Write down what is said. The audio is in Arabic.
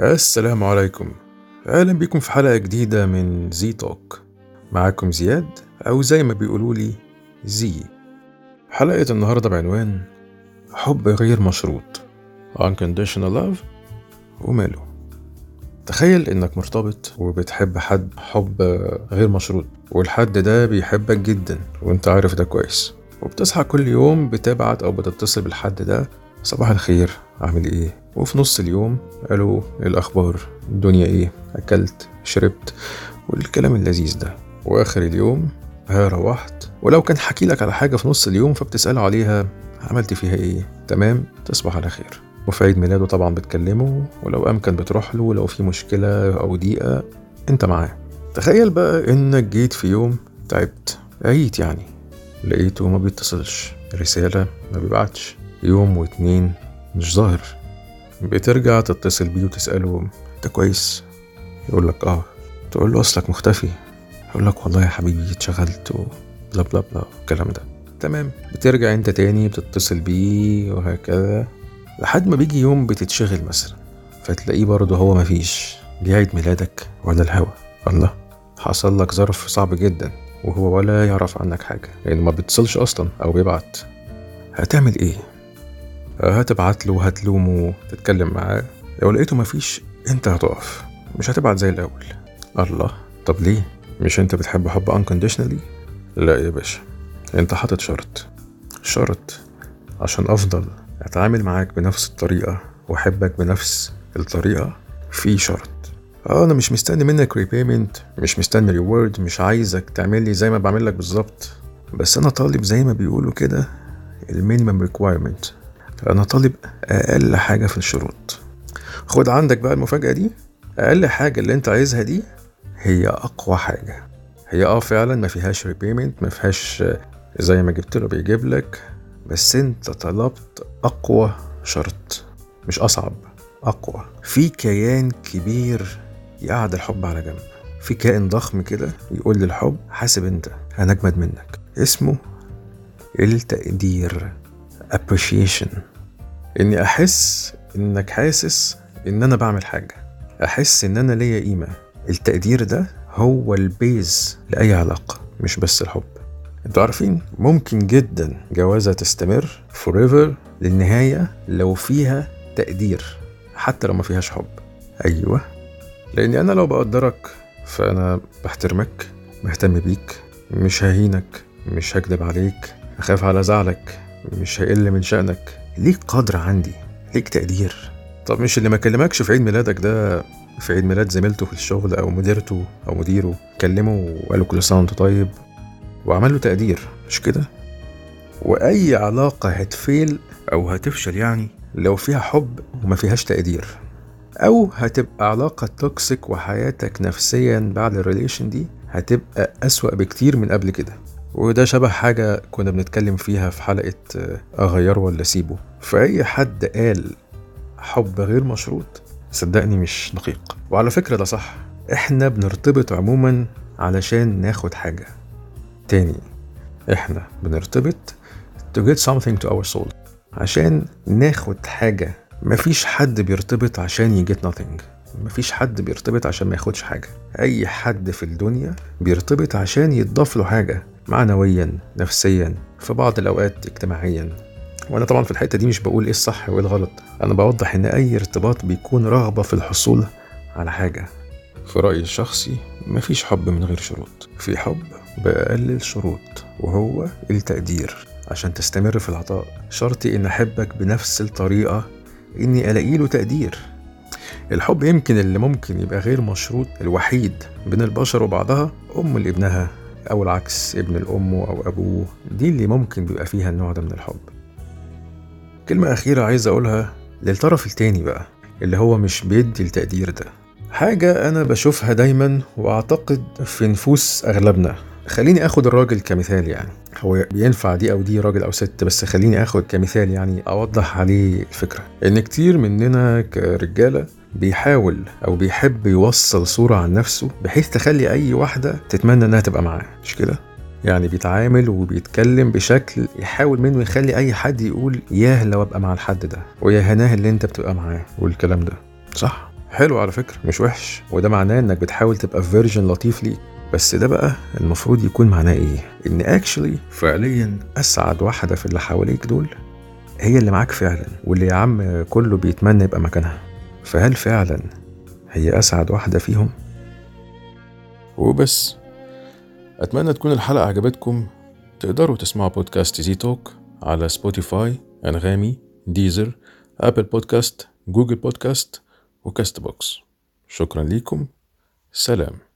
السلام عليكم. أهلا بكم في حلقة جديدة من زي توك. معاكم زياد أو زي ما بيقولوا لي زي. حلقة النهاردة بعنوان حب غير مشروط. Unconditional love. وماله. تخيل إنك مرتبط وبتحب حد حب غير مشروط والحد ده بيحبك جدا وأنت عارف ده كويس. وبتصحى كل يوم بتبعت أو بتتصل بالحد ده صباح الخير عامل إيه؟ وفي نص اليوم قالوا الأخبار الدنيا إيه؟ أكلت شربت والكلام اللذيذ ده. وآخر اليوم ها روحت. ولو كان حكي لك على حاجة في نص اليوم فبتساله عليها عملت فيها إيه؟ تمام تصبح على خير. وفي عيد ميلاده طبعا بتكلمه ولو أمكن بتروح له لو في مشكلة أو ضيقة أنت معاه. تخيل بقى إنك جيت في يوم تعبت عيت يعني. لقيته ما بيتصلش رسالة ما بيبعتش. يوم واتنين مش ظاهر. بترجع تتصل بيه وتسأله أنت كويس؟ يقول لك آه. تقول له أصلك مختفي. يقول لك والله يا حبيبي اتشغلت وبلا بلا بلا الكلام ده. تمام. بترجع أنت تاني بتتصل بيه وهكذا لحد ما بيجي يوم بتتشغل مثلا. فتلاقيه برضه هو مفيش جه عيد ميلادك ولا الهوا؟ الله. حصل لك ظرف صعب جدا وهو ولا يعرف عنك حاجة لأنه ما بيتصلش أصلا أو بيبعت. هتعمل إيه؟ هتبعت له هتلومه تتكلم معاه. لو لقيته مفيش انت هتقف. مش هتبعت زي الأول. الله. طب ليه؟ مش انت بتحب حب unconditionally لا يا باشا. انت حاطط شرط. شرط. عشان أفضل أتعامل معاك بنفس الطريقة وأحبك بنفس الطريقة في شرط. آه أنا مش مستني منك repayment مش مستني reward مش عايزك تعمل لي زي ما بعمل لك بالظبط. بس أنا طالب زي ما بيقولوا كده ال minimum requirement أنا طالب أقل حاجة في الشروط. خد عندك بقى المفاجأة دي. أقل حاجة اللي أنت عايزها دي هي أقوى حاجة. هي أه فعلا ما فيهاش repayment ما فيهاش زي ما جبت له بيجيب لك بس أنت طلبت أقوى شرط. مش أصعب أقوى. في كيان كبير يقعد الحب على جنب. في كائن ضخم كده يقول للحب حاسب أنت أنا أجمد منك. اسمه التقدير appreciation. إني أحس إنك حاسس إن أنا بعمل حاجة. أحس إن أنا ليا قيمة. التقدير ده هو البيز لأي علاقة مش بس الحب. أنتوا عارفين ممكن جدا جوازة تستمر forever للنهاية لو فيها تقدير حتى لو ما فيهاش حب. أيوة. لأني أنا لو بقدرك فأنا بحترمك مهتم بيك مش ههينك مش هكدب عليك أخاف على زعلك مش هيقل من شأنك. ليك قدر عندي ليك تقدير. طب مش اللي ما كلمكش في عيد ميلادك ده في عيد ميلاد زميلته في الشغل أو مديرته أو مديره كلمه وقال له كل سنة وأنت طيب وعمل له تقدير مش كده؟ وأي علاقة هت fail أو هتفشل يعني لو فيها حب وما فيهاش تقدير أو هتبقى علاقة toxic وحياتك نفسيا بعد ال relation دي هتبقى أسوأ بكتير من قبل كده. وده شبه حاجة كنا بنتكلم فيها في حلقة أغيره ولا سيبه فأي حد قال حب غير مشروط صدقني مش دقيق. وعلى فكرة ده صح. إحنا بنرتبط عموما علشان ناخد حاجة. تاني إحنا بنرتبط to get something to our soul. عشان ناخد حاجة. مفيش حد بيرتبط عشان يجيت nothing. مفيش حد بيرتبط عشان ما ياخدش حاجة. أي حد في الدنيا بيرتبط عشان يتضاف له حاجة. معنويا نفسيا في بعض الأوقات اجتماعيا. وأنا طبعا في الحتة دي مش بقول إيه الصح وإيه الغلط. أنا بوضح إن أي ارتباط بيكون رغبة في الحصول على حاجة. في رأيي الشخصي مفيش حب من غير شروط. في حب بأقل الشروط وهو التقدير. عشان تستمر في العطاء شرطي إن أحبك بنفس الطريقة إني ألاقي له تقدير. الحب يمكن اللي ممكن يبقى غير مشروط الوحيد بين البشر وبعضها أم لابنها. أو العكس ابن الأم أو أبوه دي اللي ممكن بيبقى فيها النوع ده من الحب. كلمة أخيرة عايز أقولها للطرف التاني بقى اللي هو مش بيدي التقدير ده. حاجة أنا بشوفها دايما وأعتقد في نفوس أغلبنا. خليني آخد الراجل كمثال يعني. هو بينفع دي أو دي راجل أو ست بس خليني آخد كمثال يعني أوضح عليه الفكرة. إن كتير مننا كرجالة بيحاول أو بيحب يوصل صورة عن نفسه بحيث تخلي أي واحدة تتمنى إنها تبقى معاه. مش كده؟ يعني بيتعامل وبيتكلم بشكل يحاول منه يخلي أي حد يقول ياه لو أبقى مع الحد ده ويا هناه اللي أنت بتبقى معاه والكلام ده. صح؟ حلو على فكرة مش وحش. وده معناه إنك بتحاول تبقى version لطيف ليك. بس ده بقى المفروض يكون معناه إيه؟ إن actually فعليا أسعد واحدة في اللي حواليك دول هي اللي معاك فعلا واللي يا عم كله بيتمنى يبقى مكانها. فهل فعلا هي أسعد واحدة فيهم؟ وبس. أتمنى تكون الحلقة عجبتكم. تقدروا تسمعوا بودكاست زي توك على سبوتيفاي أنغامي ديزر أبل بودكاست جوجل بودكاست وكاست بوكس. شكرا ليكم. سلام.